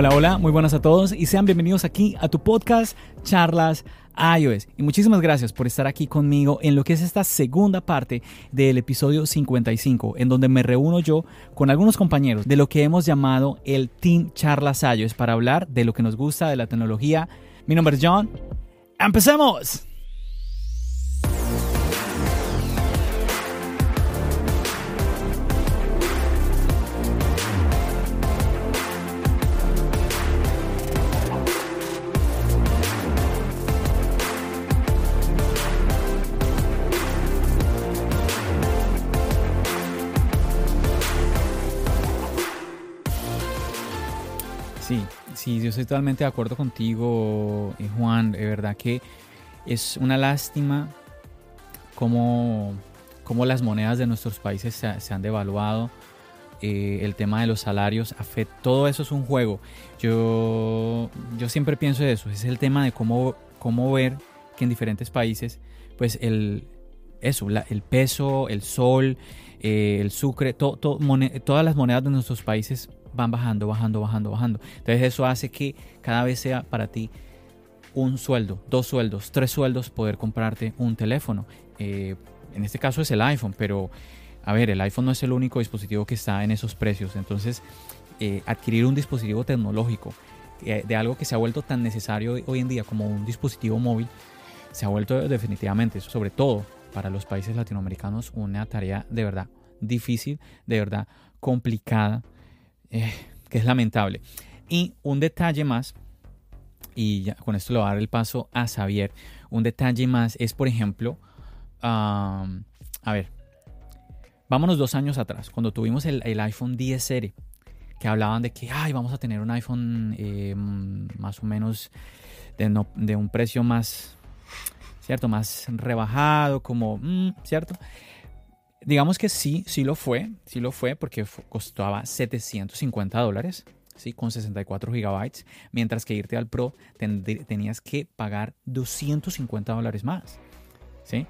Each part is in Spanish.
Hola, hola, muy buenas a todos y sean bienvenidos aquí a tu podcast Charlas iOS. Y muchísimas gracias por estar aquí conmigo en lo que es esta segunda parte del episodio 55, en donde me reúno yo con algunos compañeros de lo que hemos llamado el Team Charlas iOS para hablar de lo que nos gusta de la tecnología. Mi nombre es John. ¡Empecemos! Sí, yo estoy totalmente de acuerdo contigo, eh, Juan. De verdad que es una lástima cómo, cómo las monedas de nuestros países se, han devaluado. Eh, el tema de los salarios, afecta, todo eso es un juego. Yo, yo siempre pienso eso, es el tema de cómo, cómo ver que en diferentes países, pues el, eso, el peso, el sol, eh, el sucre, todas las monedas de nuestros países van bajando, bajando, bajando, bajando. Entonces eso hace que cada vez sea para ti un sueldo, dos sueldos, tres sueldos poder comprarte un teléfono. Eh, en este caso es el iPhone, pero a ver, el iPhone no es el único dispositivo que está en esos precios. Entonces, eh, adquirir un dispositivo tecnológico eh, de algo que se ha vuelto tan necesario hoy- en día como un dispositivo móvil, se ha vuelto definitivamente, sobre todo para los países latinoamericanos, una tarea de verdad difícil, de verdad complicada, eh, que es lamentable. Y un detalle más, y ya con esto le voy a dar el paso a Xavier, un detalle más es, por ejemplo, am, a ver, vámonos dos años atrás, cuando tuvimos el, iPhone 10R, que hablaban de que, ay, vamos a tener un iPhone eh, más o menos de, de un precio más, ¿cierto? Más rebajado, como, mm, ¿cierto? Digamos que sí, sí lo fue, sí lo fue porque costaba 750 dólares, ¿sí? Con 64 gigabytes, mientras que irte al Pro tenías que pagar 250 dólares más, ¿sí?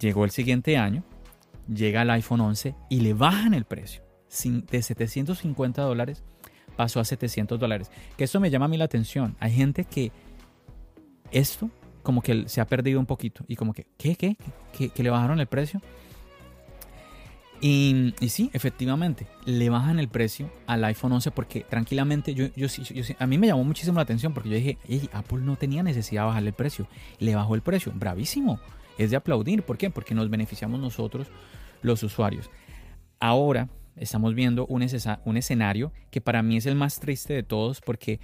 Llegó el siguiente año, llega el iPhone 11 y le bajan el precio. Sin- de 750 dólares pasó a 700 dólares. Que esto me llama a mí la atención. Hay gente que esto como que se ha perdido un poquito y como que, ¿qué? ¿Qué? ¿Que, que le bajaron el precio? Y, sí, efectivamente, le bajan el precio al iPhone 11 porque tranquilamente yo, yo, yo a mí me llamó muchísimo la atención porque yo dije, "Ey, Apple no tenía necesidad de bajarle el precio. Le bajó el precio, bravísimo. Es de aplaudir. ¿Por qué? Porque nos beneficiamos nosotros, los usuarios. Ahora estamos viendo un, escenario que para mí es el más triste de todos porque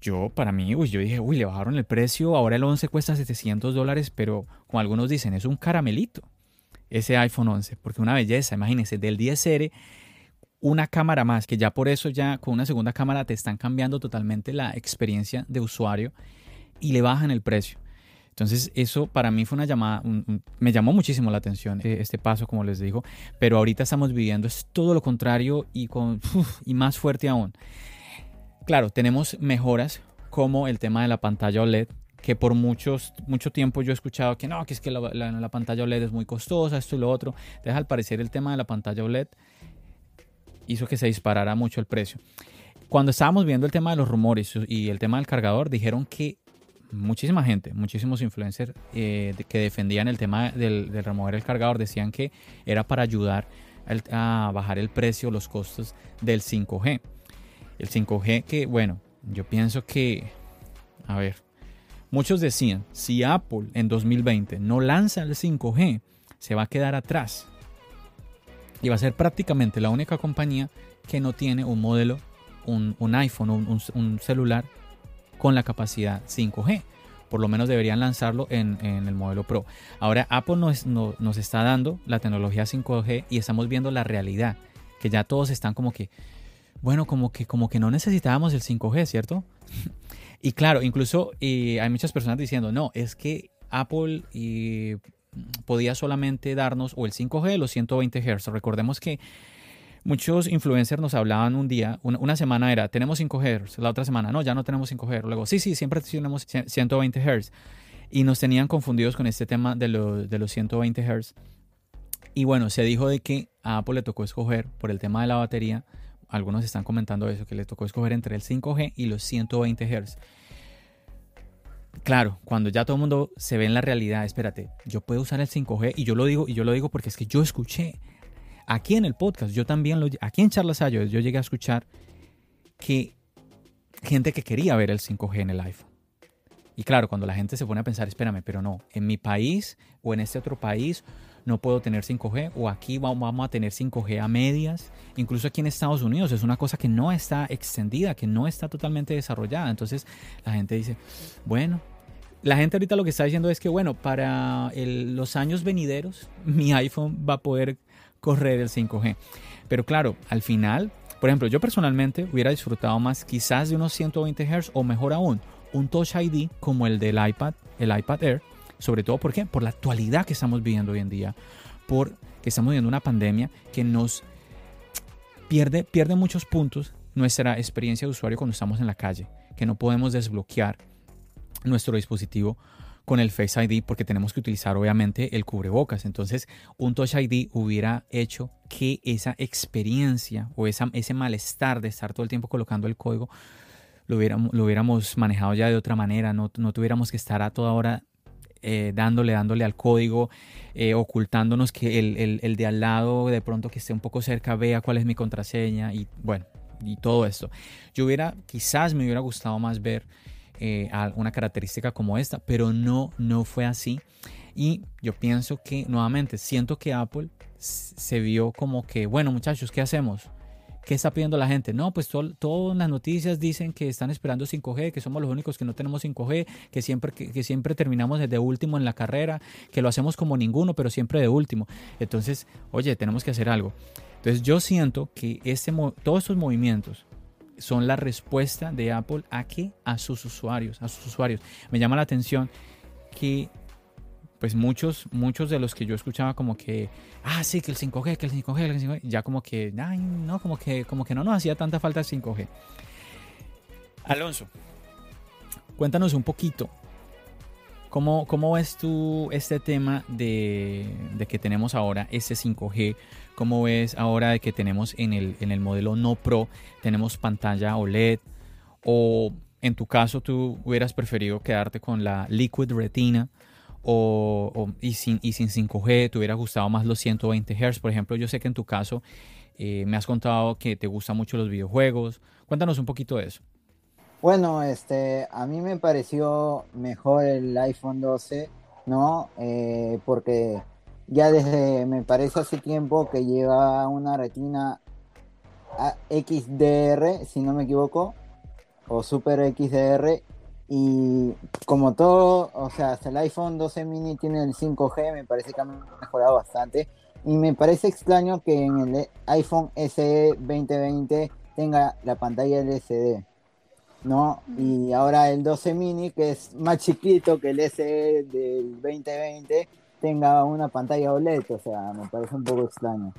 yo, para mí, yo dije, uy, le bajaron el precio, ahora el 11 cuesta 700 dólares, pero como algunos dicen, es un caramelito ese iPhone 11, porque una belleza, imagínense, del 10R, una cámara más, que ya por eso ya con una segunda cámara te están cambiando totalmente la experiencia de usuario y le bajan el precio. Entonces eso para mí fue una llamada, un- un- me llamó muchísimo la atención eh, este paso, como les digo, pero ahorita estamos viviendo es todo lo contrario y, con, uf, y más fuerte aún. Claro, tenemos mejoras como el tema de la pantalla OLED, que por muchos, mucho tiempo yo he escuchado que no, que es que la, la- la pantalla OLED es muy costosa, esto y lo otro. Entonces al parecer el tema de la pantalla OLED hizo que se disparara mucho el precio. Cuando estábamos viendo el tema de los rumores y el tema del cargador, dijeron que muchísima gente, muchísimos influencers eh, que defendían el tema del, remover el cargador, decían que era para ayudar al- a bajar el precio, los costos del 5G. El 5G que, bueno, yo pienso que, a ver, muchos decían, si Apple en 2020 no lanza el 5G, se va a quedar atrás. Y va a ser prácticamente la única compañía que no tiene un modelo, un, iPhone, un, un- un celular con la capacidad 5G. por lo menos deberían lanzarlo en, el modelo Pro. Ahora Apple nos, nos está dando la tecnología 5G y estamos viendo la realidad, que ya todos están como que, bueno, como que, como que no necesitábamos el 5G, ¿cierto? Y claro, incluso hay muchas personas diciendo, no, es que Apple podía solamente darnos o el 5G o los 120 Hz. Recordemos que muchos influencers nos hablaban un día, una, semana era, tenemos 5 Hz, la otra semana, no, ya no tenemos 5 Hz. Luego, sí, sí, siempre tenemos 120 Hz. Y nos tenían confundidos con este tema de, de los 120 Hz. Y bueno, se dijo de que a Apple le tocó escoger por el tema de la batería. Algunos están comentando eso, que le tocó escoger entre el 5G y los 120 Hz. Claro, cuando ya todo el mundo se ve en la realidad, espérate, yo puedo usar el 5G y yo lo digo y yo lo digo porque es que yo escuché aquí en el podcast, yo también lo aquí en Charlas yo llegué a escuchar que gente que quería ver el 5G en el iPhone. Y claro, cuando la gente se pone a pensar, espérame, pero no, en mi país o en este otro país no puedo tener 5G o aquí vamos a tener 5G a medias. Incluso aquí en Estados Unidos es una cosa que no está extendida, que no está totalmente desarrollada. Entonces la gente dice, bueno, la gente ahorita lo que está diciendo es que, bueno, para los años venideros mi iPhone va a poder correr el 5G. Pero claro, al final, por ejemplo, yo personalmente hubiera disfrutado más quizás de unos 120 Hz o mejor aún, un Touch ID como el del iPad, el iPad Air, sobre todo ¿por qué? por la actualidad que estamos viviendo hoy en día, por que estamos viviendo una pandemia que nos pierde, pierde muchos puntos nuestra experiencia de usuario cuando estamos en la calle, que no podemos desbloquear nuestro dispositivo con el Face ID porque tenemos que utilizar obviamente el cubrebocas. Entonces un Touch ID hubiera hecho que esa experiencia o esa, ese malestar de estar todo el tiempo colocando el código lo hubiéramos, lo hubiéramos manejado ya de otra manera, no, no tuviéramos que estar a toda hora eh, dándole, dándole al código, eh, ocultándonos que el, el, de al lado de pronto que esté un poco cerca vea cuál es mi contraseña y bueno, y todo esto. Yo hubiera, quizás me hubiera gustado más ver eh, una característica como esta, pero no, no fue así. Y yo pienso que nuevamente siento que Apple se vio como que, bueno muchachos, ¿qué hacemos? ¿Qué está pidiendo la gente? No, pues todas las noticias dicen que están esperando 5G, que somos los únicos que no tenemos 5G, que siempre, que, siempre terminamos de último en la carrera, que lo hacemos como ninguno, pero siempre de último. Entonces, oye, tenemos que hacer algo. Entonces yo siento que este, todos estos movimientos son la respuesta de Apple a? A sus usuarios, a sus usuarios. Me llama la atención que pues muchos, muchos de los que yo escuchaba como que, ah, sí, que el 5G, que el 5G, el 5G, ya como que, ay, no, como que, como que no nos hacía tanta falta el 5G. Alonso, cuéntanos un poquito, ¿cómo, cómo ves tú este tema de, de, que tenemos ahora ese 5G? ¿Cómo ves ahora de que tenemos en el, en el modelo no Pro, tenemos pantalla OLED? O en tu caso, tú hubieras preferido quedarte con la Liquid Retina o, y, sin, y sin 5G, te hubiera gustado más los 120 Hz. Por ejemplo, yo sé que en tu caso eh, me has contado que te gustan mucho los videojuegos. Cuéntanos un poquito de eso. Bueno, este, a mí me pareció mejor el iPhone 12, ¿no? Eh, porque ya desde, me parece hace tiempo que lleva una retina XDR, si no me equivoco, o Super XDR, y como todo, o sea, hasta el iPhone 12 mini tiene el 5G, me parece que ha mejorado bastante. Y me parece extraño que en el iPhone SE 2020 tenga la pantalla LCD. ¿No? Y ahora el 12 mini, que es más chiquito que el SE del 2020, tenga una pantalla OLED. O sea, me parece un poco extraño.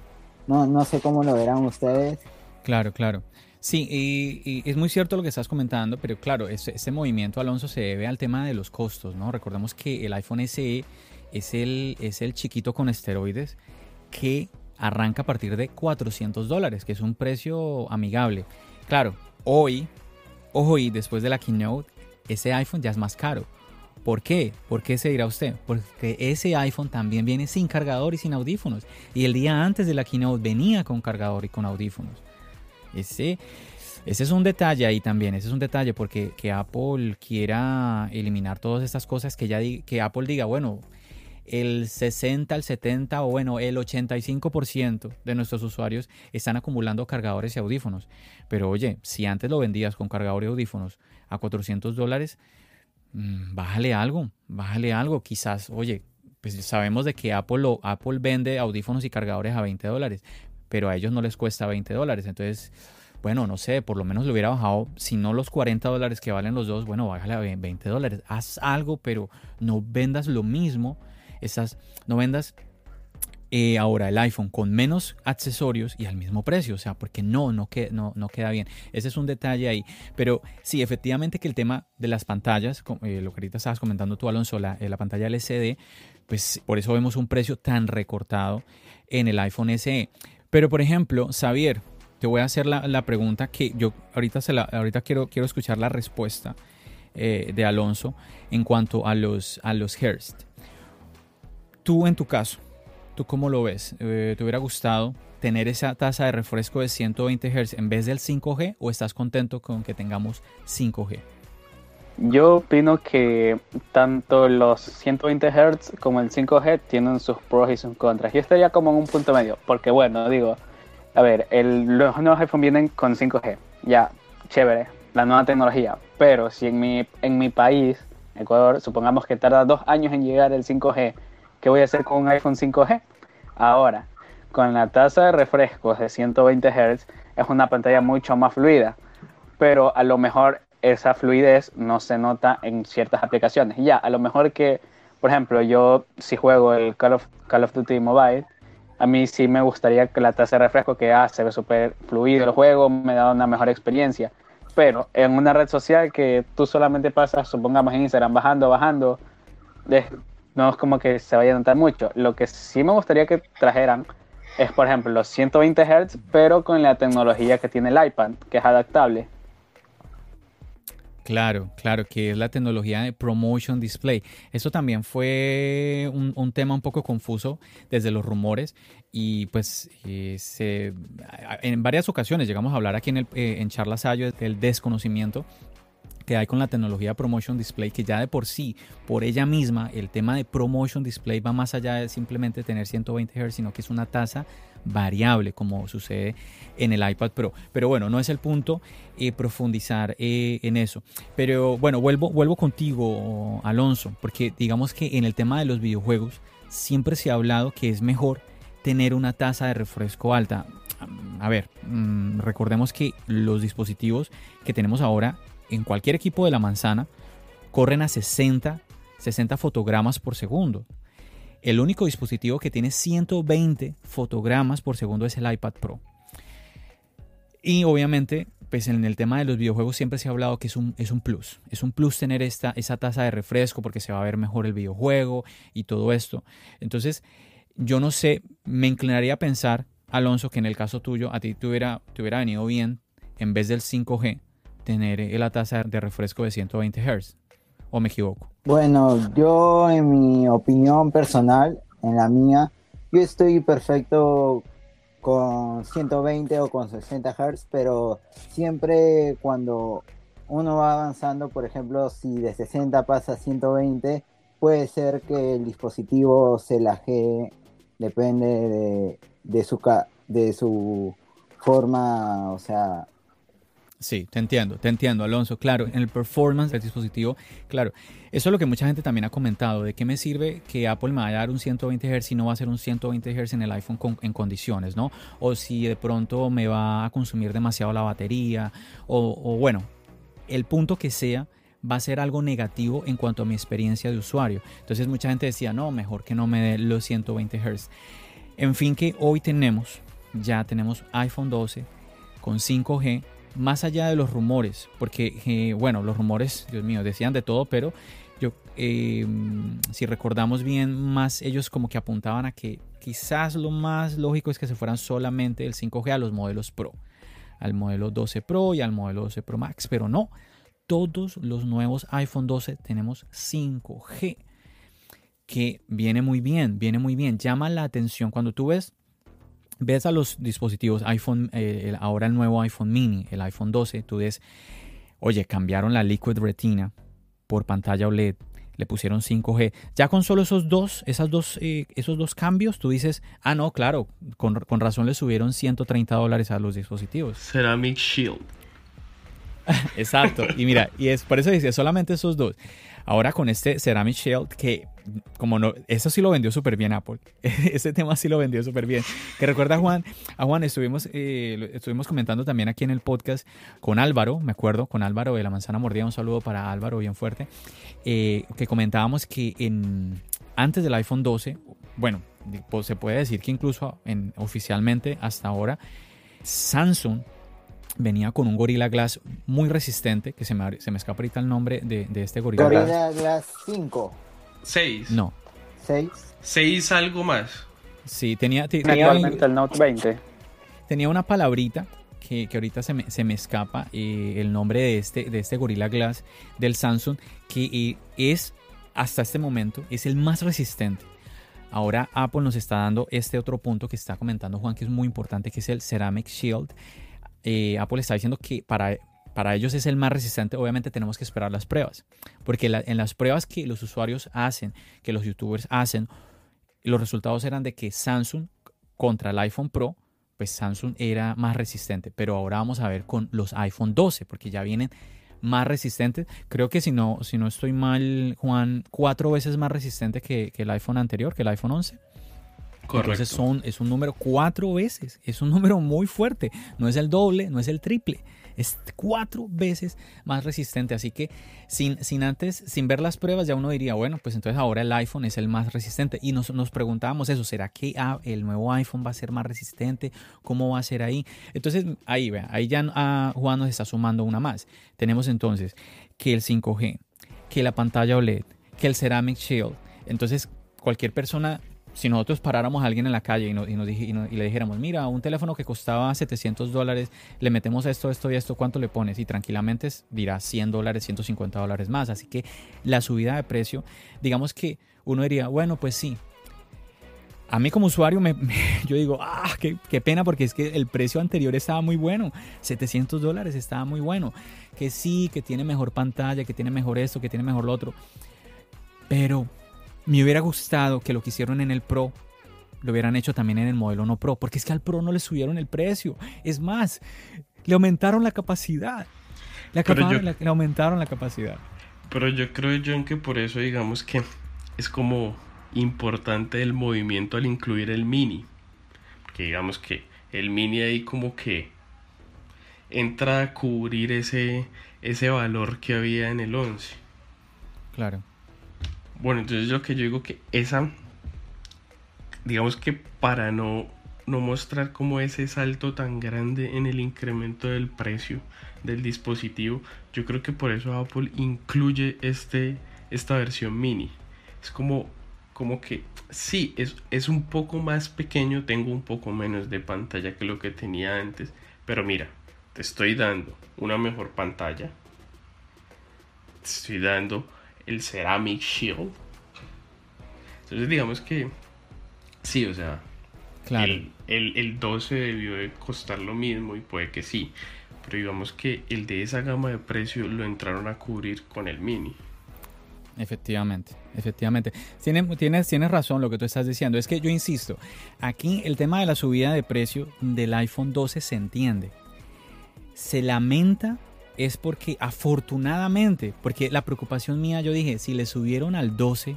No, no sé cómo lo verán ustedes. Claro, claro. Sí, y, es muy cierto lo que estás comentando, pero claro, este, movimiento, Alonso, se debe al tema de los costos, ¿no? Recordemos que el iPhone SE es el, es el chiquito con esteroides que arranca a partir de 400 dólares, que es un precio amigable. Claro, hoy, hoy, después de la keynote, ese iPhone ya es más caro. ¿Por qué? ¿Por qué se dirá usted? Porque ese iPhone también viene sin cargador y sin audífonos. Y el día antes de la keynote venía con cargador y con audífonos. Ese, ese es un detalle ahí también, ese es un detalle porque que Apple quiera eliminar todas estas cosas, que, ya que Apple diga, bueno, el 60, el 70 o bueno, el 85% de nuestros usuarios están acumulando cargadores y audífonos. Pero oye, si antes lo vendías con cargador y audífonos a 400 dólares, mm, bájale algo, bájale algo. Quizás, oye, pues sabemos de que Apple, Apple vende audífonos y cargadores a 20 dólares, pero a ellos no les cuesta 20 dólares. Entonces, bueno, no sé, por lo menos le hubiera bajado, si no los 40 dólares que valen los dos, bueno, bájale a 20 dólares. Haz algo, pero no vendas lo mismo. Esas, no vendas eh, ahora el iPhone con menos accesorios y al mismo precio, o sea, porque no, no, no, no queda bien. Ese es un detalle ahí. Pero sí, efectivamente que el tema de las pantallas, eh, lo que ahorita estabas comentando tú, Alonso, la, eh, la pantalla LCD, pues por eso vemos un precio tan recortado en el iPhone SE. Pero por ejemplo, Xavier, te voy a hacer la, pregunta que yo ahorita, se la, ahorita quiero, quiero escuchar la respuesta de Alonso en cuanto a los, a los Hearst. Tú en tu caso, ¿Tú cómo lo ves? Eh, ¿Te hubiera gustado tener esa tasa de refresco de 120 Hz en vez del 5G o estás contento con que tengamos 5G? Yo opino que tanto los 120 Hz como el 5G tienen sus pros y sus contras. Yo estaría como en un punto medio, porque bueno, digo, a ver, los nuevos iPhone vienen con 5G, ya, chévere, la nueva tecnología, pero si en mi, en mi país, Ecuador, supongamos que tarda dos años en llegar el 5G, ¿qué voy a hacer con un iPhone 5G? Ahora, con la tasa de refrescos de 120 Hz es una pantalla mucho más fluida, pero a lo mejor esa fluidez no se nota en ciertas aplicaciones. Ya, a lo mejor que, por ejemplo, yo si juego el Call of, Duty Mobile, a mí sí me gustaría que la tasa de refresco que hace se ve súper fluido el juego, me da una mejor experiencia. Pero en una red social que tú solamente pasas, supongamos en Instagram, bajando, bajando, no es como que se vaya a notar mucho. Lo que sí me gustaría que trajeran es, por ejemplo, los 120 Hz, pero con la tecnología que tiene el iPad, que es adaptable. Claro, claro, que es la tecnología de Promotion Display. Eso también fue un, tema un poco confuso desde los rumores y pues eh, en varias ocasiones llegamos a hablar aquí en, el, eh, en Charla Sayo del desconocimiento que hay con la tecnología Promotion Display, que ya de por sí, por ella misma, el tema de Promotion Display va más allá de simplemente tener 120 Hz, sino que es una tasa variable, como sucede en el iPad Pro. Pero bueno, no es el punto eh, profundizar eh, en eso. Pero bueno, vuelvo, vuelvo contigo, Alonso, porque digamos que en el tema de los videojuegos siempre se ha hablado que es mejor tener una tasa de refresco alta. A ver, mm, recordemos que los dispositivos que tenemos ahora en cualquier equipo de la manzana corren a 60, 60 fotogramas por segundo. El único dispositivo que tiene 120 fotogramas por segundo es el iPad Pro. Y obviamente, pues en el tema de los videojuegos siempre se ha hablado que es un, es un plus. Es un plus tener esta, esa tasa de refresco porque se va a ver mejor el videojuego y todo esto. Entonces, yo no sé, me inclinaría a pensar, Alonso, que en el caso tuyo a ti te hubiera, te hubiera venido bien en vez del 5G tener eh, la tasa de refresco de 120 Hz. ¿O me equivoco? Bueno, yo en mi opinión personal, en la mía, yo estoy perfecto con 120 o con 60 Hz, pero siempre cuando uno va avanzando, por ejemplo, si de 60 pasa a 120, puede ser que el dispositivo se laje, depende de, de, su, de su forma, o sea, Sí, te entiendo, te entiendo, Alonso. Claro, en el performance del dispositivo, claro, eso es lo que mucha gente también ha comentado. ¿De qué me sirve que Apple me vaya a dar un 120 Hz si no va a ser un 120 Hz en el iPhone en condiciones, ¿no? O si de pronto me va a consumir demasiado la batería, o, o bueno, el punto que sea va a ser algo negativo en cuanto a mi experiencia de usuario. Entonces mucha gente decía, no, mejor que no me dé los 120 Hz. En fin, que hoy tenemos, ya tenemos iPhone 12 con 5G más allá de los rumores, porque, eh, bueno, los rumores, Dios mío, decían de todo, pero yo, eh, si recordamos bien, más ellos como que apuntaban a que quizás lo más lógico es que se fueran solamente del 5G a los modelos Pro, al modelo 12 Pro y al modelo 12 Pro Max, pero no, todos los nuevos iPhone 12 tenemos 5G, que viene muy bien, viene muy bien, llama la atención cuando tú ves ves a los dispositivos iPhone, eh, ahora el nuevo iPhone mini, el iPhone 12, tú ves, oye, cambiaron la Liquid Retina por pantalla OLED, le pusieron 5G. Ya con solo esos dos, esas dos, eh, esos dos cambios, tú dices, ah, no, claro, con, con, razón le subieron 130 dólares a los dispositivos. Ceramic Shield. Exacto, y mira, y es por eso dice, solamente esos dos. Ahora con este Ceramic Shield, que como no, eso sí lo vendió súper bien Apple. Ese tema sí lo vendió súper bien. Que recuerda a Juan, a Juan estuvimos, eh, estuvimos comentando también aquí en el podcast con Álvaro, me acuerdo, con Álvaro de la Manzana Mordida. Un saludo para Álvaro bien fuerte. Eh, que comentábamos que en, antes del iPhone 12, bueno, pues se puede decir que incluso en, oficialmente hasta ahora, Samsung venía con un Gorilla Glass muy resistente, que se me, se me escapa ahorita el nombre de, de este Gorilla, Gorilla Glass. 5. 6. No. 6. 6 algo más. Sí, tenía, tenía, el Note 20. Tenía una palabrita que, que ahorita se me, se me escapa, eh, el nombre de este, de este Gorilla Glass del Samsung, que eh, es, hasta este momento, es el más resistente. Ahora Apple nos está dando este otro punto que está comentando Juan, que es muy importante, que es el Ceramic Shield eh, Apple está diciendo que para, para ellos es el más resistente, obviamente tenemos que esperar las pruebas, porque en las pruebas que los usuarios hacen, que los youtubers hacen, los resultados eran de que Samsung contra el iPhone Pro, pues Samsung era más resistente, pero ahora vamos a ver con los iPhone 12, porque ya vienen más resistentes. Creo que si no, si no estoy mal, Juan, cuatro veces más resistente que, que el iPhone anterior, que el iPhone 11. Entonces son, es un número cuatro veces, es un número muy fuerte, no es el doble, no es el triple, es cuatro veces más resistente. Así que sin, sin antes, sin ver las pruebas, ya uno diría, bueno, pues entonces ahora el iPhone es el más resistente. Y nos, nos preguntábamos eso, ¿será que ah, el nuevo iPhone va a ser más resistente? ¿Cómo va a ser ahí? Entonces ahí, vea, ahí ya ah, Juan nos está sumando una más. Tenemos entonces que el 5G, que la pantalla OLED, que el Ceramic Shield. Entonces cualquier persona si nosotros paráramos a alguien en la calle y, nos, y, le dijéramos, mira, un teléfono que costaba 700 dólares, le metemos esto, esto y esto, ¿cuánto le pones? Y tranquilamente dirá 100 dólares, 150 dólares más. Así que la subida de precio, digamos que uno diría, bueno, pues sí. A mí como usuario, me, yo digo, ah, qué, qué, pena porque es que el precio anterior estaba muy bueno. 700 dólares estaba muy bueno. Que sí, que tiene mejor pantalla, que tiene mejor esto, que tiene mejor lo otro. Pero me hubiera gustado que lo que hicieron en el Pro lo hubieran hecho también en el modelo no Pro, porque es que al Pro no le subieron el precio. Es más, le aumentaron la capacidad. Le, aumentaron la capacidad. Pero yo creo, John, que por eso digamos que es como importante el movimiento al incluir el mini. Porque digamos que el mini ahí como que entra a cubrir ese, ese valor que había en el 11. Claro. Bueno, entonces lo que yo digo que esa, digamos que para no, no mostrar como ese salto tan grande en el incremento del precio del dispositivo, yo creo que por eso Apple incluye este, esta versión mini. Es como, como que sí, es, es un poco más pequeño, tengo un poco menos de pantalla que lo que tenía antes, pero mira, te estoy dando una mejor pantalla, te estoy dando el Ceramic Shield. Entonces digamos que sí, o sea, el, el, 12 debió de costar lo mismo y puede que sí, pero digamos que el de esa gama de precio lo entraron a cubrir con el mini. Efectivamente, efectivamente. Tienes, tienes, tienes razón lo que tú estás diciendo. Es que yo insisto, aquí el tema de la subida de precio del iPhone 12 se entiende. Se lamenta es porque afortunadamente, porque la preocupación mía, yo dije, si le subieron al 12,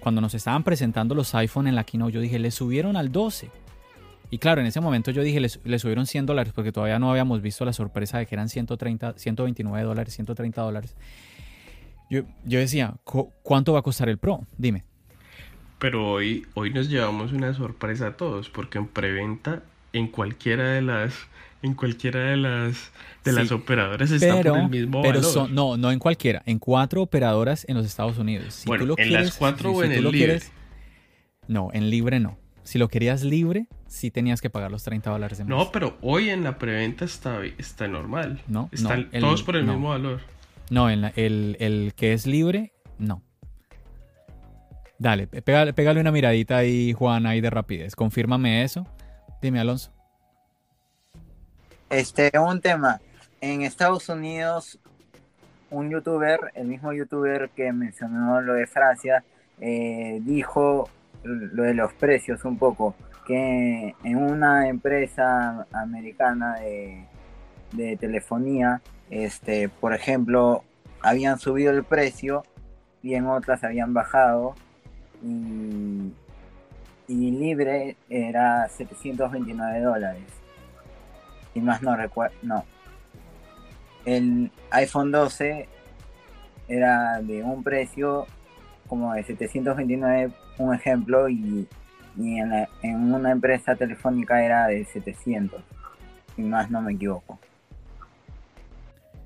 cuando nos estaban presentando los iPhone en la keynote, yo dije, le subieron al 12. Y claro, en ese momento yo dije, le, subieron 100 dólares porque todavía no habíamos visto la sorpresa de que eran 130, 129 dólares, 130 dólares. Yo, yo decía, ¿cuánto va a costar el Pro? Dime. Pero hoy, hoy nos llevamos una sorpresa a todos porque en preventa, en cualquiera de las en cualquiera de las de las operadoras está por el mismo pero Son, no, no en cualquiera, en cuatro operadoras en los Estados Unidos. bueno, en las cuatro o en el libre. no, en libre no. Si lo querías libre, sí tenías que pagar los 30 dólares de más. No, pero hoy en la preventa está, está normal. No, Están todos por el mismo valor. No, en el, el, que es libre, no. Dale, pégale, pégale una miradita ahí, Juan, ahí de rapidez. Confírmame eso. Dime, Alonso. Este, un tema. En Estados Unidos, un youtuber, el mismo youtuber que mencionó lo de Francia, eh, dijo lo de los precios un poco, que en una empresa americana de, telefonía, este, por ejemplo, habían subido el precio y en otras habían bajado y, y libre era 729 dólares. Y más no recuerdo, no. El iPhone 12 era de un precio como de 729, un ejemplo, y, y en, en una empresa telefónica era de 700, si más no me equivoco.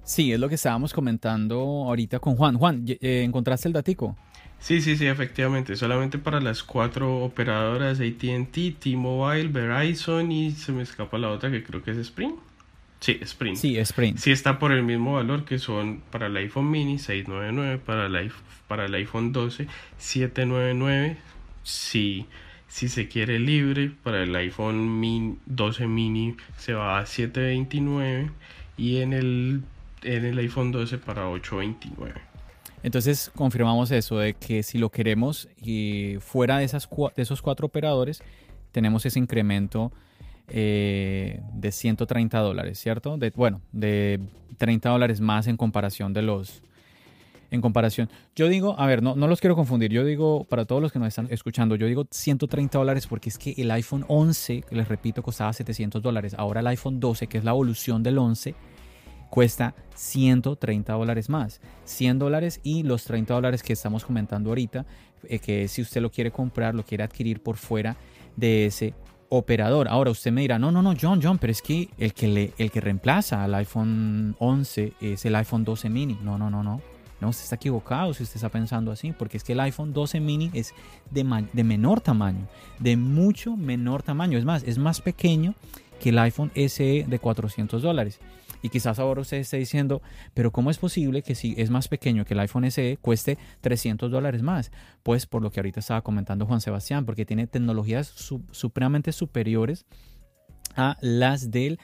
Sí, es lo que estábamos comentando ahorita con Juan. Juan, eh, ¿encontraste el datico? Sí, sí, sí, efectivamente. Solamente para las cuatro operadoras ATT, T-Mobile, Verizon y se me escapa la otra que creo que es Sprint. Sí, Sprint. Sí, Sprint. Sí está por el mismo valor que son para el iPhone mini 699, para el, iPhone- para el iPhone 12 799, si, si se quiere libre, para el iPhone min- 12 mini se va a 729 y en el, en el iPhone 12 para 829. Entonces confirmamos eso, de que si lo queremos y fuera de, esos cuatro operadores, tenemos ese incremento eh, de 130 dólares, ¿cierto? Bueno, de 30 dólares más en comparación de los... En comparación, yo digo, a ver, no, no los quiero confundir, yo digo, para todos los que nos están escuchando, yo digo 130 dólares porque es que el iPhone 11, que les repito, costaba 700 dólares, ahora el iPhone 12, que es la evolución del 11, cuesta 130 dólares más. 100 dólares y los 30 dólares que estamos comentando ahorita, eh, que si usted lo quiere comprar, lo quiere adquirir por fuera de ese operador. Ahora usted me dirá, no, no, no, John, John, pero es que el que, el que reemplaza al iPhone 11 es el iPhone 12 mini. No, no, no, no. No, usted está equivocado si usted está pensando así, porque es que el iPhone 12 mini es de, de menor tamaño, de mucho menor tamaño. Es más, es más pequeño que el iPhone SE de 400 dólares. Y quizás ahora usted esté diciendo, pero ¿cómo es posible que si es más pequeño que el iPhone SE cueste 300 dólares más? Pues por lo que ahorita estaba comentando Juan Sebastián, porque tiene tecnologías su- supremamente superiores a las del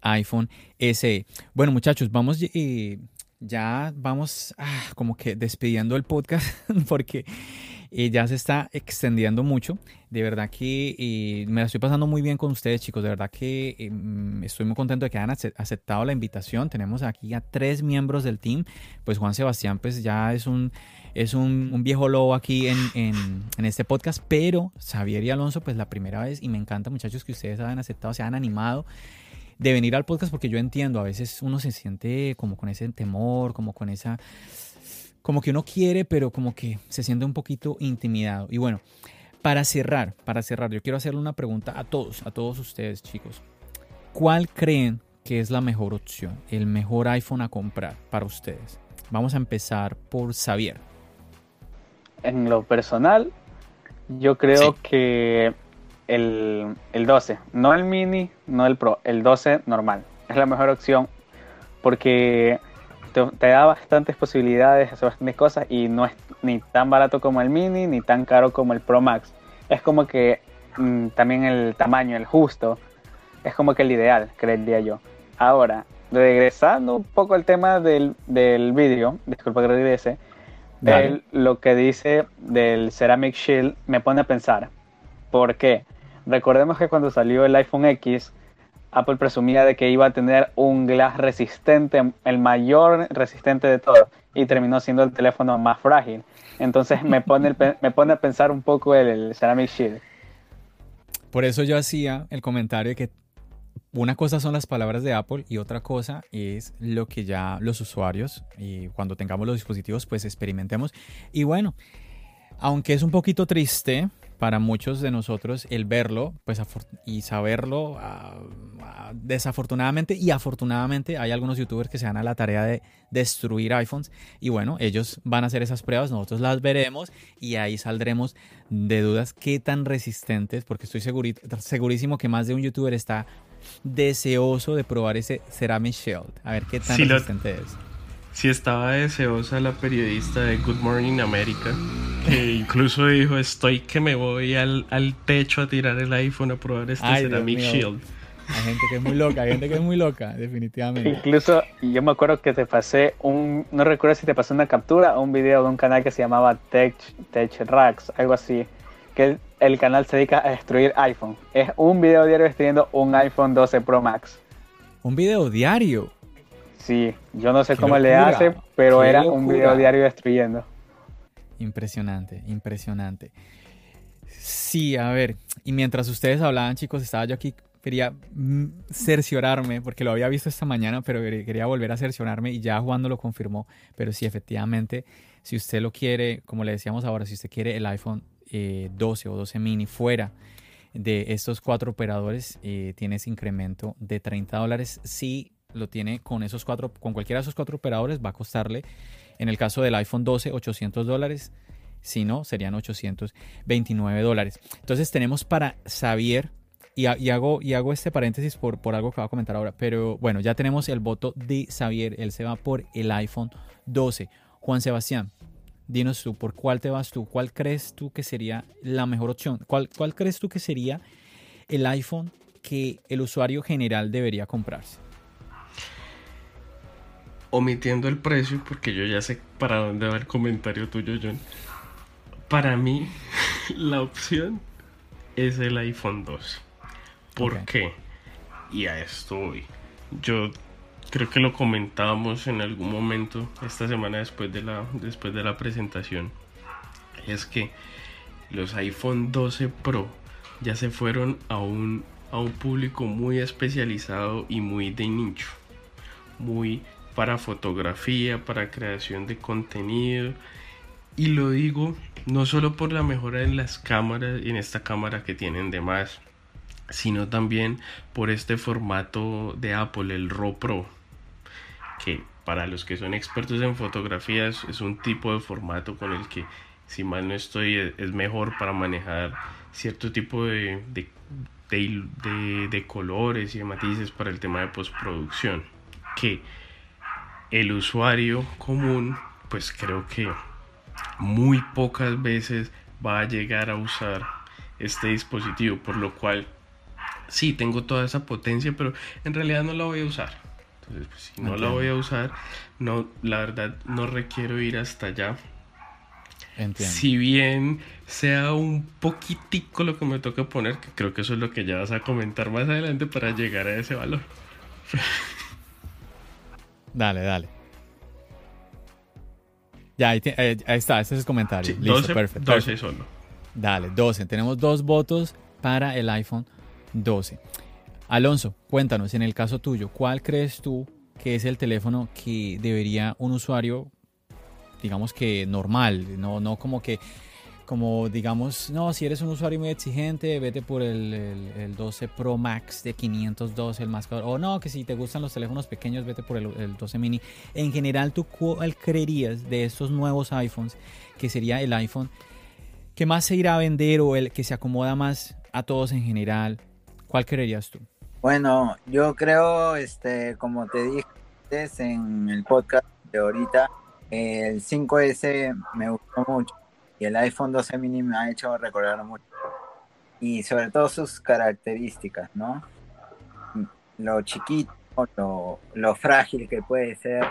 iPhone SE. Bueno muchachos, vamos eh, ya vamos ah, como que despidiendo el podcast porque ya se está extendiendo mucho. De verdad que eh, me la estoy pasando muy bien con ustedes, chicos. De verdad que eh, mm, estoy muy contento de que hayan ace- aceptado la invitación. Tenemos aquí a tres miembros del team. Pues Juan Sebastián, pues ya es un, es un, viejo lobo aquí en, en- en este podcast. Pero Xavier y Alonso, pues la primera vez. Y me encanta, muchachos, que ustedes hayan aceptado, se han animado de venir al podcast porque yo entiendo, a veces uno se siente como con ese temor, como con esa como que uno quiere, pero como que se siente un poquito intimidado. Y bueno, para cerrar, para cerrar, yo quiero hacerle una pregunta a todos, a todos ustedes, chicos. ¿Cuál creen que es la mejor opción, el mejor iPhone a comprar para ustedes? Vamos a empezar por Xavier. En lo personal, yo creo Sí. que el, el 12, no el mini, no el pro, el 12 normal. Es la mejor opción porque te, te da bastantes posibilidades, hace bastantes cosas y no es ni tan barato como el mini ni tan caro como el Pro Max. Es como que mm, también el tamaño, el justo, es como que el ideal, creería yo. Ahora, regresando un poco al tema del, del vídeo, disculpa que regrese, el- lo que dice del Ceramic Shield me pone a pensar. ¿Por qué? Recordemos que cuando salió el iPhone X, Apple presumía de que iba a tener un glass resistente, el mayor resistente de todos, y terminó siendo el teléfono más frágil. Entonces me pone, me pone a pensar un poco el, el Ceramic Shield. Por eso yo hacía el comentario de que una cosa son las palabras de Apple y otra cosa es lo que ya los usuarios y cuando tengamos los dispositivos pues experimentemos. Y bueno, aunque es un poquito triste para muchos de nosotros el verlo pues y saberlo, ah, ah, desafortunadamente y afortunadamente hay algunos youtubers que se dan a la tarea de destruir iPhones y bueno, ellos van a hacer esas pruebas, nosotros las veremos y ahí saldremos de dudas qué tan resistentes, porque estoy segurísimo que más de un youtuber está deseoso de probar ese Ceramic Shield, a ver qué tan lo- resistente es. Si estaba deseosa la periodista de Good Morning America, que incluso dijo, estoy que me voy al, al techo a tirar el iPhone a probar este Ay, Ceramic. Shield. Hay gente que es muy loca, hay gente que es muy loca, definitivamente. Incluso yo me acuerdo que te pasé un, no recuerdo si te pasé una captura o un video de un canal que se llamaba Tech, Tech Racks, algo así, que el, el canal se dedica a destruir iPhone. Es un video diario destruyendo un iPhone 12 Pro Max. Un video diario. Sí, yo no sé Qué cómo le hace, pero qué era un video diario destruyendo. Impresionante, impresionante. Sí, a ver, y mientras ustedes hablaban, chicos, estaba yo aquí, quería mm, cerciorarme, porque lo había visto esta mañana, pero quería volver a cerciorarme y ya Juan lo confirmó, pero sí, efectivamente, si usted lo quiere, como le decíamos ahora, si usted quiere el iPhone 12 eh, o 12 mini fuera de estos cuatro operadores, eh, tiene ese incremento de 30 dólares. Si lo tiene con esos cuatro, con cualquiera de esos cuatro operadores, va a costarle, en el caso del iPhone 12, 800 dólares si no, serían 829 dólares. Entonces tenemos para Xavier, y, hago, y hago este paréntesis por, por algo que voy a comentar ahora, pero bueno, ya tenemos el voto de Xavier, él se va por el iPhone 12. Juan Sebastián, dinos tú, ¿por cuál te vas tú? ¿Cuál crees tú que sería la mejor opción? ¿Cuál, cuál crees tú que sería el iPhone que el usuario general debería comprarse? Omitiendo el precio, porque yo ya sé para dónde va el comentario tuyo, John para mí, la opción es el iPhone 2. ¿Por qué? Y a esto voy. Yo creo que lo comentábamos en algún momento esta semana después de la, después de la presentación. Es que los iPhone 12 Pro ya se fueron a un, a un público muy especializado y muy de nicho. Muy para fotografía, para creación de contenido. Y lo digo no solo por la mejora en las cámaras, en esta cámara que tienen de más, sino también por este formato de Apple, el RAW Pro, que para los que son expertos en fotografías es un tipo de formato con el que, si mal no estoy, es mejor para manejar cierto tipo de, de, de, de colores y de matices para el tema de postproducción, que el usuario común, pues creo que muy pocas veces va a llegar a usar este dispositivo, por lo cual sí tengo toda esa potencia, pero en realidad no la voy a usar. Entonces, pues, si no la voy a usar, no, la verdad no requiero ir hasta allá. Si bien sea un poquitico lo que me toca poner, que creo que eso es lo que ya vas a comentar más adelante para llegar a ese valor. dale, dale. Ya, ahí, eh, está, ese es el comentario. Listo, 12, perfecto. 12 solo. Dale, 12. Tenemos dos votos para el iPhone 12. Alonso, cuéntanos, en el caso tuyo, ¿cuál crees tú que es el teléfono que debería un usuario, digamos que normal, no, no como que como digamos, no, si eres un usuario muy exigente, vete por el, 12 Pro Max de 512, el más caro. O no, que si te gustan los teléfonos pequeños, vete por el, 12 mini. En general, ¿tú cuál creerías de estos nuevos iPhones que sería el iPhone que más se irá a vender o el que se acomoda más a todos en general? ¿Cuál creerías tú? Bueno, yo creo, este, como te dije en el podcast de ahorita, el 5S me gustó mucho y el iPhone 12 mini me ha hecho recordar mucho. Y sobre todo sus características, ¿no? Lo chiquito, lo, lo frágil que puede ser.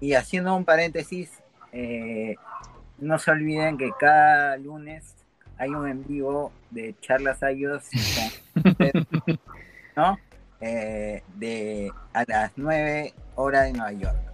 Y haciendo un paréntesis, eh, no se olviden que cada lunes hay un en vivo de charlas iOS ¿no? Eh, de a las 9 horas de Nueva York.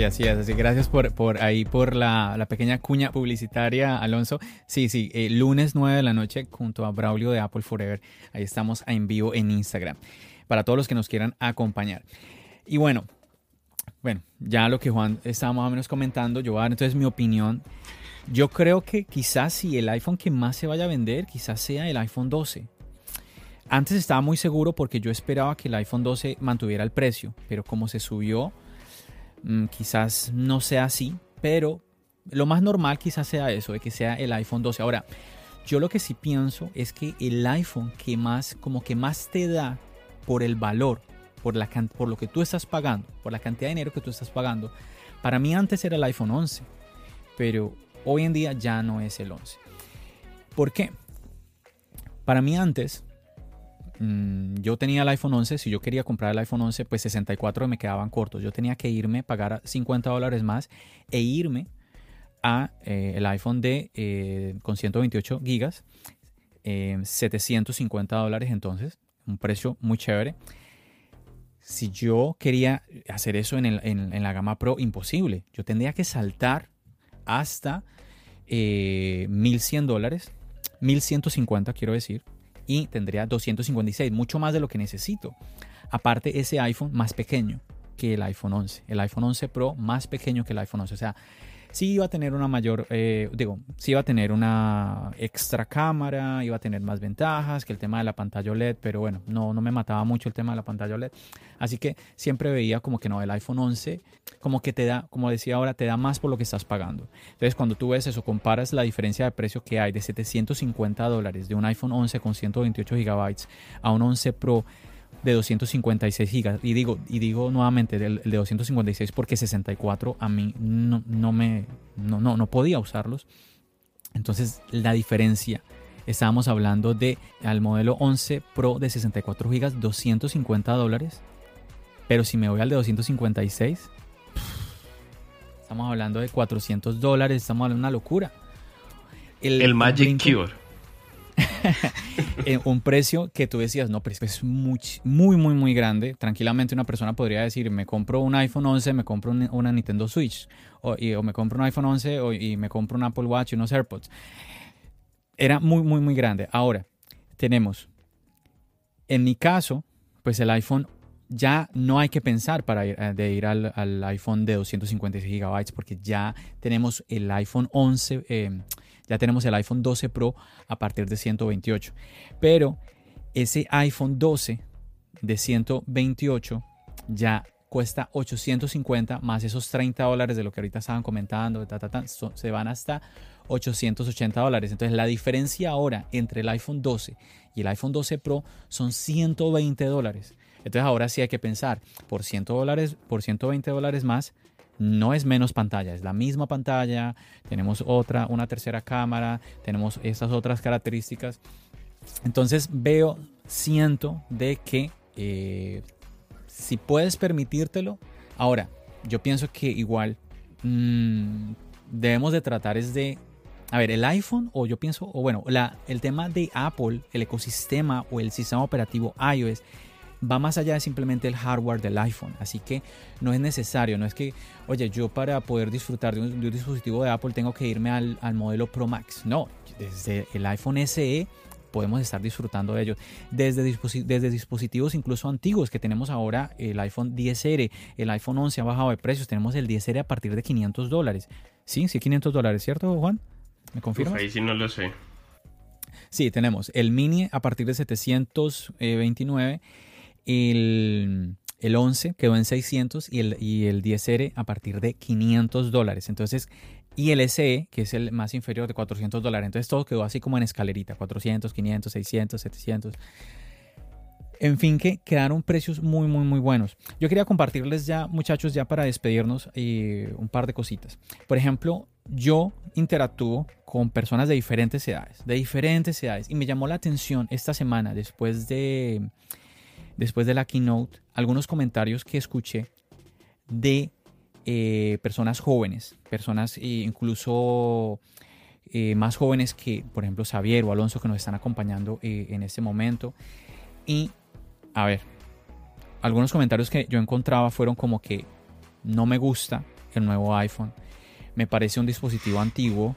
Sí, Sí, así es. Así gracias por, por ahí, por la, la pequeña cuña publicitaria, Alonso. Sí, sí, eh, lunes 9 de la noche junto a Braulio de Apple Forever. Ahí estamos en vivo en Instagram. Para todos los que nos quieran acompañar. Y bueno, bueno, ya lo que Juan estaba más o menos comentando, yo voy a dar entonces mi opinión. Yo creo que quizás si el iPhone que más se vaya a vender, quizás sea el iPhone 12. Antes estaba muy seguro porque yo esperaba que el iPhone 12 mantuviera el precio, pero como se subió, quizás no sea así, pero lo más normal quizás sea eso, de que sea el iPhone 12. Ahora, yo lo que sí pienso es que el iPhone que más, como que más te da por el valor, por, la, por lo que tú estás pagando, por la cantidad de dinero que tú estás pagando, para mí antes era el iPhone 11, pero hoy en día ya no es el 11. ¿Por qué? Para mí antes, mm, yo tenía el iPhone 11, si yo quería comprar el iPhone 11, pues 64 me quedaban cortos. Yo tenía que irme, pagar 50 dólares más e irme a eh, el iPhone de eh, con 128 gigas, 750 eh, dólares entonces, un precio muy chévere. Si yo quería hacer eso en, en la gama Pro, imposible. Yo tendría que saltar hasta 1100 dólares, 1150 quiero decir, y tendría 256, mucho más de lo que necesito. Aparte, ese iPhone más pequeño que el iPhone 11, el iPhone 11 Pro más pequeño que el iPhone 11, o sea, sí iba a tener una mayor, eh, digo, sí iba a tener una extra cámara, iba a tener más ventajas que el tema de la pantalla OLED, pero bueno, no, no me mataba mucho el tema de la pantalla OLED. Así que siempre veía como que no, el iPhone 11, como que te da, como decía ahora, te da más por lo que estás pagando. Entonces, cuando tú ves eso, comparas la diferencia de precio que hay de 750 dólares de un iPhone 11 con 128 gigabytes a un 11 Pro de 256 gigas. Y digo, y digo nuevamente el, de 256 porque 64 a mí no, no me no, no, no podía usarlos. Entonces la diferencia, estábamos hablando de al modelo 11 Pro de 64 gigas, 250 dólares. Pero si me voy al de 256, estamos hablando de 400 dólares, estamos hablando de una locura. El, Magic Cure. un precio que tú decías, no, pero es muy, muy, muy, muy grande. Tranquilamente una persona podría decir, me compro un iPhone 11, me compro una Nintendo Switch, o, me compro un iPhone 11 y me compro un Apple Watch y unos AirPods. Era muy, muy, muy grande. Ahora, tenemos, en mi caso, pues el iPhone ya no hay que pensar para ir, eh, de ir al, iPhone de 256 GB porque ya tenemos el iPhone 11, ya tenemos el iPhone 12 Pro a partir de 128. Pero ese iPhone 12 de 128 ya cuesta 850 más esos 30 dólares de lo que ahorita estaban comentando, se van hasta 880 dólares. Entonces la diferencia ahora entre el iPhone 12 y el iPhone 12 Pro son 120 dólares. Entonces ahora sí hay que pensar, por 100 dólares, por 120 dólares más, no es menos pantalla, es la misma pantalla, tenemos otra, una tercera cámara, tenemos estas otras características. Entonces veo, siento de que eh, si puedes permitírtelo, ahora, yo pienso que igual mm, debemos de tratar es de, a ver, el iPhone o yo pienso, o bueno, el tema de Apple, el ecosistema o el sistema operativo iOS va más allá de simplemente el hardware del iPhone. Así que no es necesario, no es que, oye, yo para poder disfrutar de un, dispositivo de Apple tengo que irme al, modelo Pro Max. No, desde el iPhone SE podemos estar disfrutando de ellos. Desde, desde dispositivos incluso antiguos que tenemos ahora, el iPhone 10R, el iPhone 11 ha bajado de precios, tenemos el 10R a partir de 500 dólares. Sí, sí, 500 dólares, ¿cierto, Juan? ¿Me confirmas? ahí sí no lo sé. Sí, tenemos el mini a partir de 729 el, el 11 quedó en 600 y el, y el 10R a partir de 500 dólares. Entonces, y el SE, que es el más inferior de 400 dólares. Entonces todo quedó así como en escalerita, 400, 500, 600, 700. En fin, que quedaron precios muy, muy, muy buenos. Yo quería compartirles ya, muchachos, ya para despedirnos, eh, un par de cositas. Por ejemplo, yo interactúo con personas de diferentes edades, de diferentes edades. Y me llamó la atención esta semana, después de después de la keynote, algunos comentarios que escuché de eh, personas jóvenes, personas eh, incluso eh, más jóvenes que, por ejemplo, Xavier o Alonso que nos están acompañando en este momento. Y, a ver, algunos comentarios que yo encontraba fueron como que no me gusta el nuevo iPhone. Me parece un dispositivo antiguo.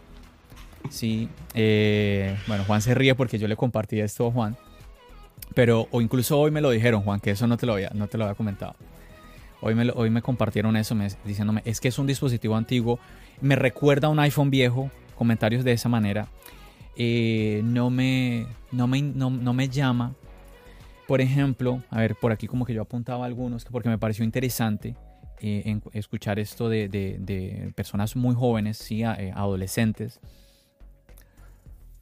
Sí, bueno, Juan se ríe porque yo le compartí esto a Juan. Pero, o incluso hoy me lo dijeron, Juan, que eso no te lo había, no te lo había comentado. Hoy me, hoy me compartieron eso diciéndome, es que es un dispositivo antiguo, me recuerda a un iPhone viejo, comentarios de esa manera. Eh, no, me, no, me, no, me llama. Por ejemplo, a ver, por aquí como que yo apuntaba algunos, porque me pareció interesante eh, escuchar esto de, personas muy jóvenes, sí, eh, adolescentes.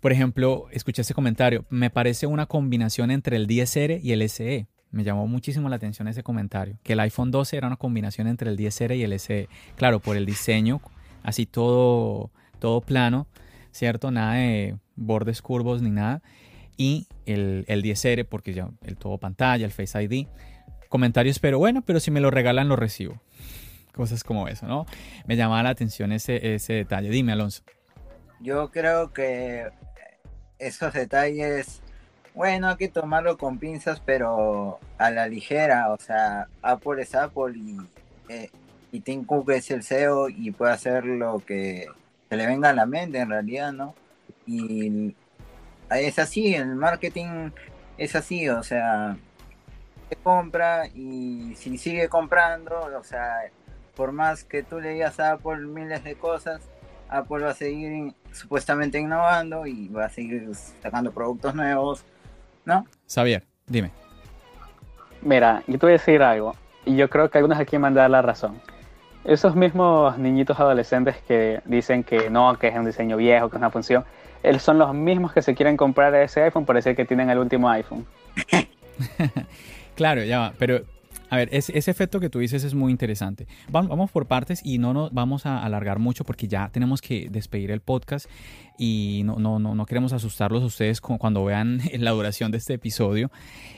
Por ejemplo, escuché ese comentario, me parece una combinación entre el 10R y el SE. Me llamó muchísimo la atención ese comentario, que el iPhone 12 era una combinación entre el 10R y el SE. Claro, por el diseño, así todo, todo plano, ¿cierto? Nada de bordes curvos ni nada. Y el, el 10R, porque ya el todo pantalla, el Face ID. Comentarios, pero bueno, pero si me lo regalan lo recibo. Cosas como eso, ¿no? Me llamaba la atención ese, ese detalle. Dime, Alonso. Yo creo que esos detalles bueno, hay que tomarlo con pinzas, pero a la ligera. O sea, Apple es Apple y, eh, y Tim Cook es el CEO y puede hacer lo que se le venga a la mente en realidad, ¿no? Y es así, el marketing es así, o sea, se compra y si sigue comprando, o sea, por más que tú le digas a Apple miles de cosas, Apple va a seguir supuestamente innovando y va a seguir sacando productos nuevos ¿no? Xavier, dime. Mira, yo te voy a decir algo, y yo creo que algunos aquí me han dado la razón. Esos mismos niñitos adolescentes que dicen que no, que es un diseño viejo, que es una función, son los mismos que se quieren comprar ese iPhone por decir que tienen el último iPhone. claro, ya va, pero a ver, ese, efecto que tú dices es muy interesante. Vamos, por partes y no nos vamos a alargar mucho porque ya tenemos que despedir el podcast y no, no, no, no queremos asustarlos a ustedes cuando vean la duración de este episodio.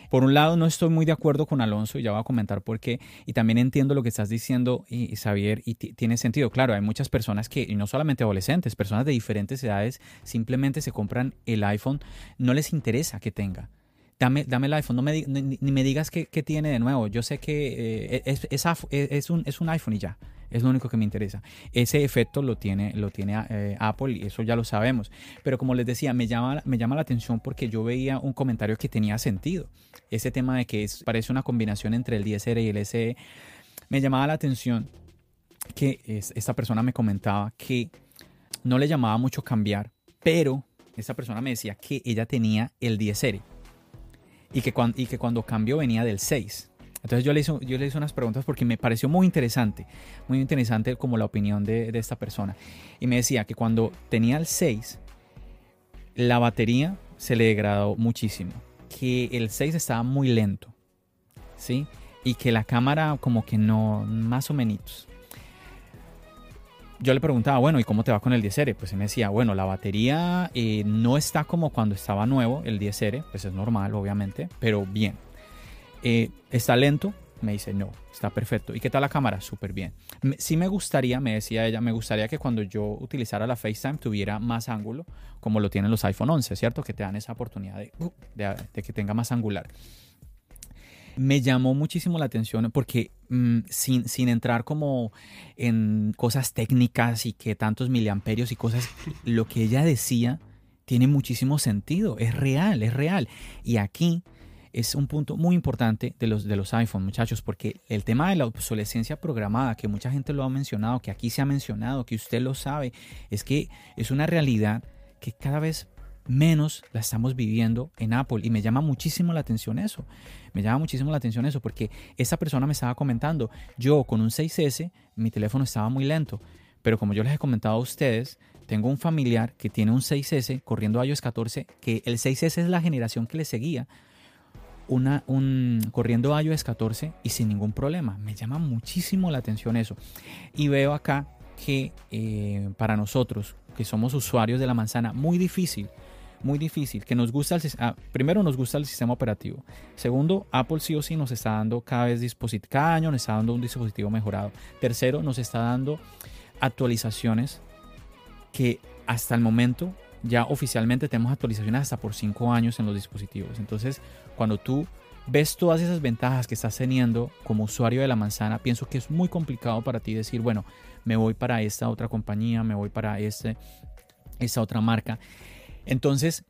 Por un lado, no estoy muy de acuerdo con Alonso y ya voy a comentar por qué. Y también entiendo lo que estás diciendo, y, Xavier, y tiene sentido. Claro, hay muchas personas que, y no solamente adolescentes, personas de diferentes edades, simplemente se compran el iPhone, no les interesa que tenga dame, dame el iPhone, no me, ni, me digas qué, tiene de nuevo. Yo sé que eh, es, es, un, es un iPhone y ya. Es lo único que me interesa. Ese efecto lo tiene, lo tiene eh, Apple y eso ya lo sabemos. Pero como les decía, me llama, me llama la atención porque yo veía un comentario que tenía sentido. Ese tema de que es, parece una combinación entre el 10R y el SE. Me llamaba la atención que esta persona me comentaba que no le llamaba mucho cambiar, pero esta persona me decía que ella tenía el 10R y que, cuando, y que cuando cambió venía del 6. Entonces yo le, hice, yo le hice unas preguntas porque me pareció muy interesante, muy interesante como la opinión de, de esta persona. Y me decía que cuando tenía el 6, la batería se le degradó muchísimo, que el 6 estaba muy lento, ¿sí? Y que la cámara como que no, más o menos yo le preguntaba, bueno, ¿y cómo te va con el 10R? Pues él me decía, bueno, la batería eh, no está como cuando estaba nuevo, el 10R, pues es normal, obviamente, pero bien. Eh, ¿Está lento? Me dice, no, está perfecto. ¿Y qué tal la cámara? Súper bien. Sí me gustaría, me decía ella, me gustaría que cuando yo utilizara la FaceTime tuviera más ángulo, como lo tienen los iPhone 11, ¿cierto? Que te dan esa oportunidad de, uh, de que tenga más angular me llamó muchísimo la atención porque mm, sin, entrar como en cosas técnicas y que tantos miliamperios y cosas, lo que ella decía tiene muchísimo sentido, es real, es real. Y aquí es un punto muy importante de los, de los iPhone, muchachos, porque el tema de la obsolescencia programada, que mucha gente lo ha mencionado, que aquí se ha mencionado, que usted lo sabe, es que es una realidad que cada vez menos la estamos viviendo en Apple y me llama muchísimo la atención eso. Me llama muchísimo la atención eso porque esa persona me estaba comentando, yo con un 6S mi teléfono estaba muy lento, pero como yo les he comentado a ustedes, tengo un familiar que tiene un 6S corriendo iOS 14, que el 6S es la generación que le seguía, una, un, corriendo iOS 14 y sin ningún problema. Me llama muchísimo la atención eso. Y veo acá que eh, para nosotros, que somos usuarios de la manzana, muy difícil muy difícil, que nos gusta el ah, primero nos gusta el sistema operativo. Segundo, Apple sí o sí nos está dando cada vez cada año nos está dando un dispositivo mejorado. Tercero, nos está dando actualizaciones que hasta el momento ya oficialmente tenemos actualizaciones hasta por cinco años en los dispositivos. Entonces, cuando tú ves todas esas ventajas que estás teniendo como usuario de la manzana, pienso que es muy complicado para ti decir, bueno, me voy para esta otra compañía, me voy para este, esta otra marca. Entonces,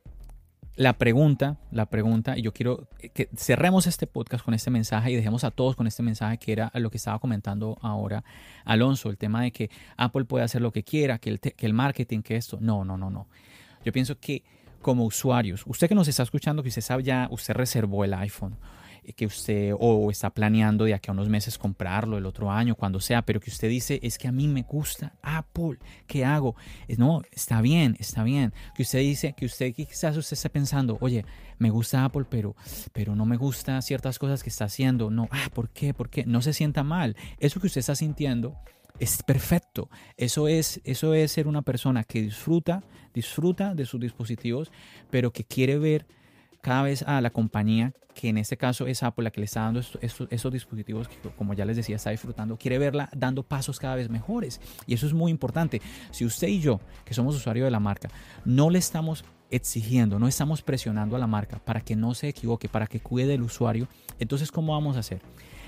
la pregunta, la pregunta, y yo quiero que cerremos este podcast con este mensaje y dejemos a todos con este mensaje que era lo que estaba comentando ahora Alonso, el tema de que Apple puede hacer lo que quiera, que el, marketing, que esto. No, no, no, no. Yo pienso que como usuarios, usted que nos está escuchando, que usted sabe ya, usted reservó el iPhone que usted o está planeando de aquí a unos meses comprarlo el otro año, cuando sea, pero que usted dice, es que a mí me gusta Apple, ¿qué hago? No, está bien, está bien. Que usted dice, que usted quizás usted esté pensando, oye, me gusta Apple, pero, pero no me gusta ciertas cosas que está haciendo. No, ah, ¿por qué? ¿Por qué? No se sienta mal. Eso que usted está sintiendo es perfecto. Eso es, eso es ser una persona que disfruta, disfruta de sus dispositivos, pero que quiere ver cada vez a la compañía, que en este caso es Apple la que le está dando esos, dispositivos que como ya les decía está disfrutando, quiere verla dando pasos cada vez mejores. Y eso es muy importante. Si usted y yo, que somos usuarios de la marca, no le estamos exigiendo, no estamos presionando a la marca para que no se equivoque, para que cuide del usuario, entonces ¿cómo vamos a hacer?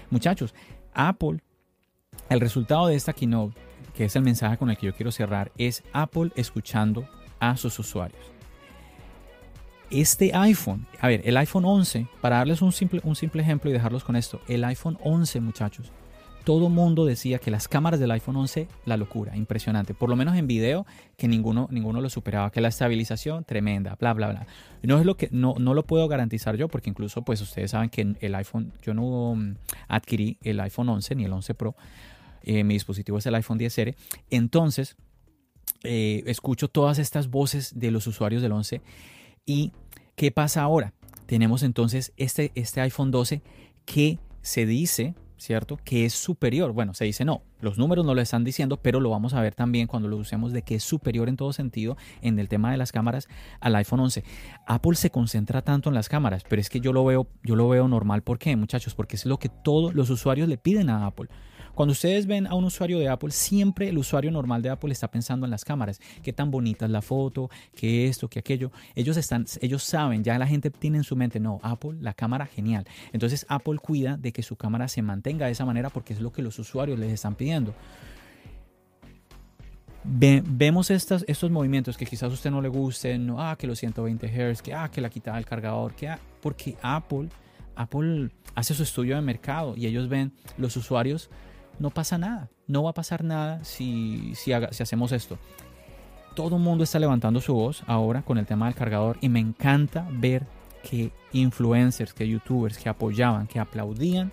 Muchachos, Apple, el resultado de esta keynote, que es el mensaje con el que yo quiero cerrar, es Apple escuchando a sus usuarios este iPhone, a ver, el iPhone 11, para darles un simple, un simple ejemplo y dejarlos con esto, el iPhone 11 muchachos, todo mundo decía que las cámaras del iPhone 11, la locura, impresionante, por lo menos en video, que ninguno, ninguno lo superaba, que la estabilización tremenda, bla, bla, bla. No es lo que, no, no lo puedo garantizar yo, porque incluso pues ustedes saben que el iPhone, yo no mm, adquirí el iPhone 11 ni el 11 Pro, eh, mi dispositivo es el iPhone 10R, entonces eh, escucho todas estas voces de los usuarios del 11 ¿Y qué pasa ahora? Tenemos entonces este, este iPhone 12 que se dice, ¿cierto? Que es superior. Bueno, se dice no, los números no lo están diciendo, pero lo vamos a ver también cuando lo usemos de que es superior en todo sentido en el tema de las cámaras al iPhone 11. Apple se concentra tanto en las cámaras, pero es que yo lo veo, yo lo veo normal. ¿Por qué, muchachos? Porque es lo que todos los usuarios le piden a Apple. Cuando ustedes ven a un usuario de Apple, siempre el usuario normal de Apple está pensando en las cámaras, qué tan bonita es la foto, qué esto, qué aquello. Ellos están, ellos saben, ya la gente tiene en su mente, no, Apple, la cámara genial. Entonces Apple cuida de que su cámara se mantenga de esa manera porque es lo que los usuarios les están pidiendo. vemos estos, movimientos que quizás a usted no le gusten, no, ah, que los 120 Hz, que, ah, que la quitaba el cargador, que, ah, porque Apple, Apple hace su estudio de mercado y ellos ven los usuarios no pasa nada. No va a pasar nada si, si, hacemos esto. Todo el mundo está levantando su voz ahora con el tema del cargador y me encanta ver que influencers, que youtubers que apoyaban, que aplaudían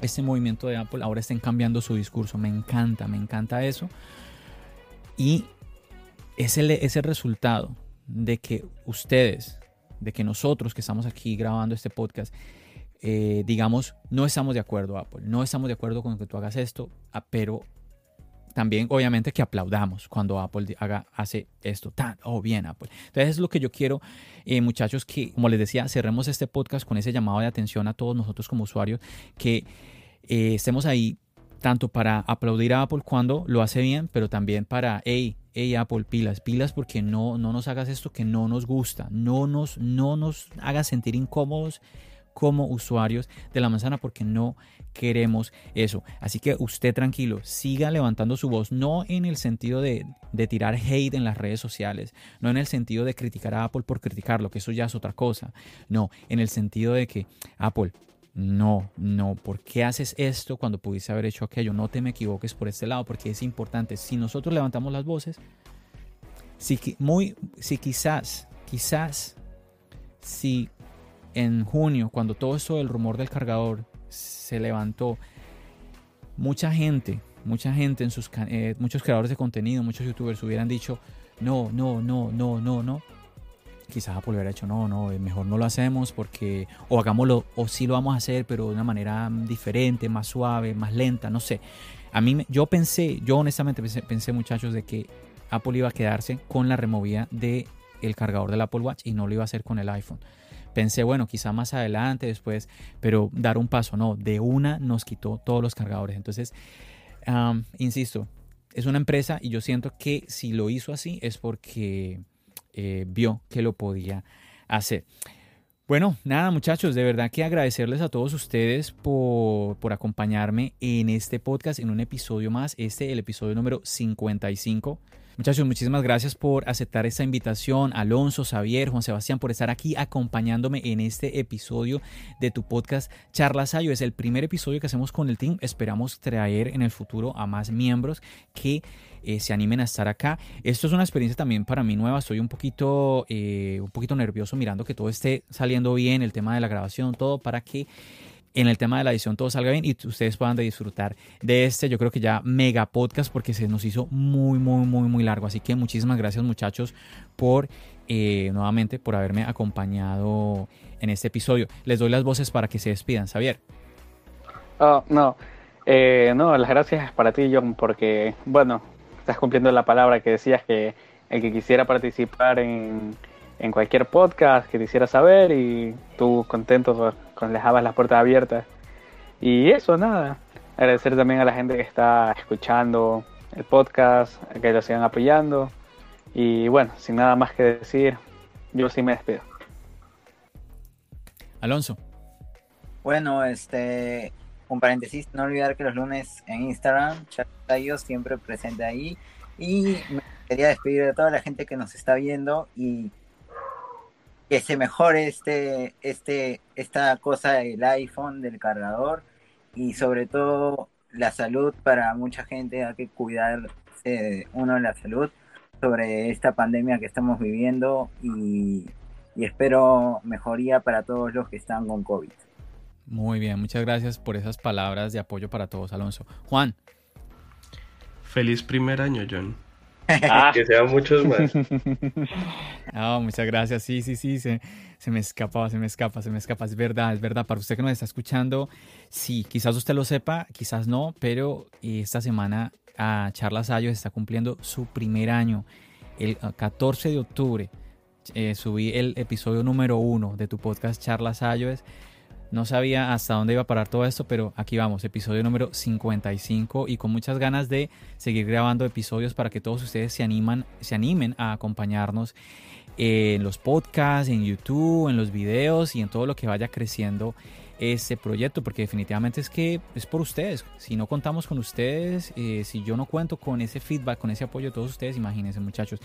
este movimiento de Apple ahora estén cambiando su discurso. Me encanta, me encanta eso. Y es es el resultado de que ustedes, de que nosotros que estamos aquí grabando este podcast, eh, digamos, no estamos de acuerdo, Apple, no estamos de acuerdo con que tú hagas esto, ah, pero también obviamente que aplaudamos cuando Apple haga, hace esto tan, oh bien Apple. Entonces es lo que yo quiero, eh, muchachos, que como les decía, cerremos este podcast con ese llamado de atención a todos nosotros como usuarios, que eh, estemos ahí tanto para aplaudir a Apple cuando lo hace bien, pero también para, hey, hey Apple, pilas, pilas porque no, no nos hagas esto que no nos gusta, no nos, no nos hagas sentir incómodos como usuarios de la manzana porque no queremos eso. Así que usted tranquilo, siga levantando su voz, no en el sentido de, tirar hate en las redes sociales, no en el sentido de criticar a Apple por criticarlo, que eso ya es otra cosa, no, en el sentido de que Apple, no, no, ¿por qué haces esto cuando pudiese haber hecho aquello? No te me equivoques por este lado, porque es importante. Si nosotros levantamos las voces, si, muy, si quizás, quizás, si en junio, cuando todo eso del rumor del cargador se levantó, mucha gente, mucha gente en sus eh, muchos creadores de contenido, muchos youtubers hubieran dicho, no, no, no, no, no, no. Quizás Apple hubiera hecho, no, no, mejor no lo hacemos porque, o hagámoslo, o sí lo vamos a hacer, pero de una manera diferente, más suave, más lenta, no sé. A mí, yo pensé, yo honestamente pensé, muchachos, de que Apple iba a quedarse con la removida del el cargador del Apple Watch y no lo iba a hacer con el iPhone. Pensé, bueno, quizá más adelante, después, pero dar un paso, no, de una nos quitó todos los cargadores. Entonces, insisto, es una empresa y yo siento que si lo hizo así es porque eh, vio que lo podía hacer. Bueno, nada muchachos, de verdad que agradecerles a todos ustedes por, por, acompañarme en este podcast, en un episodio más, este el episodio número 55. Muchachos, muchísimas gracias por aceptar esta invitación. Alonso, Xavier, Juan Sebastián, por estar aquí acompañándome en este episodio de tu podcast Charlas Ayo. Es el primer episodio que hacemos con el team. Esperamos traer en el futuro a más miembros que eh, se animen a estar acá. Esto es una experiencia también para mí nueva. Estoy un poquito, eh, un poquito nervioso mirando que todo esté saliendo bien, el tema de la grabación, todo para que en el tema de la edición todo salga bien y ustedes puedan disfrutar de este, yo creo que ya mega podcast porque se nos hizo muy, muy, muy, muy largo. Así que muchísimas gracias muchachos por eh, nuevamente por haberme acompañado en este episodio. Les doy las voces para que se despidan, Xavier. Oh, no, eh, no, las gracias para ti, John, porque, bueno, estás cumpliendo la palabra que decías que el que quisiera participar en en cualquier podcast que quisiera saber y tú contento con dejabas las puertas abiertas. Y eso, nada. Agradecer también a la gente que está escuchando el podcast, que lo sigan apoyando. Y bueno, sin nada más que decir, yo sí me despido. Alonso. Bueno, este, un paréntesis, no olvidar que los lunes en Instagram, yo siempre presente ahí. Y me quería despedir de toda la gente que nos está viendo y que se mejore este, este, esta cosa del iPhone, del cargador y sobre todo la salud para mucha gente, hay que cuidarse uno de la salud sobre esta pandemia que estamos viviendo y, y espero mejoría para todos los que están con COVID. Muy bien, muchas gracias por esas palabras de apoyo para todos, Alonso. Juan. Feliz primer año, John. Ah. Que sean muchos más. Ah, muchas gracias. Sí, sí, sí, se, se, me escapa, se me escapa, se me escapa. Es verdad, es verdad. Para usted que nos está escuchando, sí, quizás usted lo sepa, quizás no, pero esta semana a Charlas Ayos está cumpliendo su primer año. El 14 de octubre eh, subí el episodio número uno de tu podcast Charlas Ayos no sabía hasta dónde iba a parar todo esto, pero aquí vamos, episodio número 55 y con muchas ganas de seguir grabando episodios para que todos ustedes se, animan, se animen a acompañarnos en los podcasts, en YouTube, en los videos y en todo lo que vaya creciendo este proyecto, porque definitivamente es que es por ustedes. Si no contamos con ustedes, eh, si yo no cuento con ese feedback, con ese apoyo de todos ustedes, imagínense muchachos.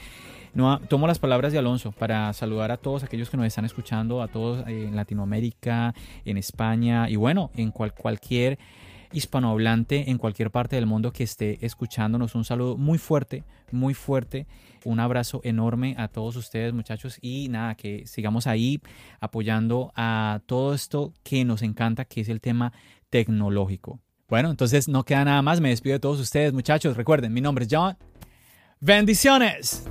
No, tomo las palabras de Alonso para saludar a todos aquellos que nos están escuchando, a todos en Latinoamérica, en España y bueno, en cual, cualquier hispanohablante en cualquier parte del mundo que esté escuchándonos. Un saludo muy fuerte, muy fuerte. Un abrazo enorme a todos ustedes muchachos y nada, que sigamos ahí apoyando a todo esto que nos encanta, que es el tema tecnológico. Bueno, entonces no queda nada más. Me despido de todos ustedes muchachos. Recuerden, mi nombre es John. Bendiciones.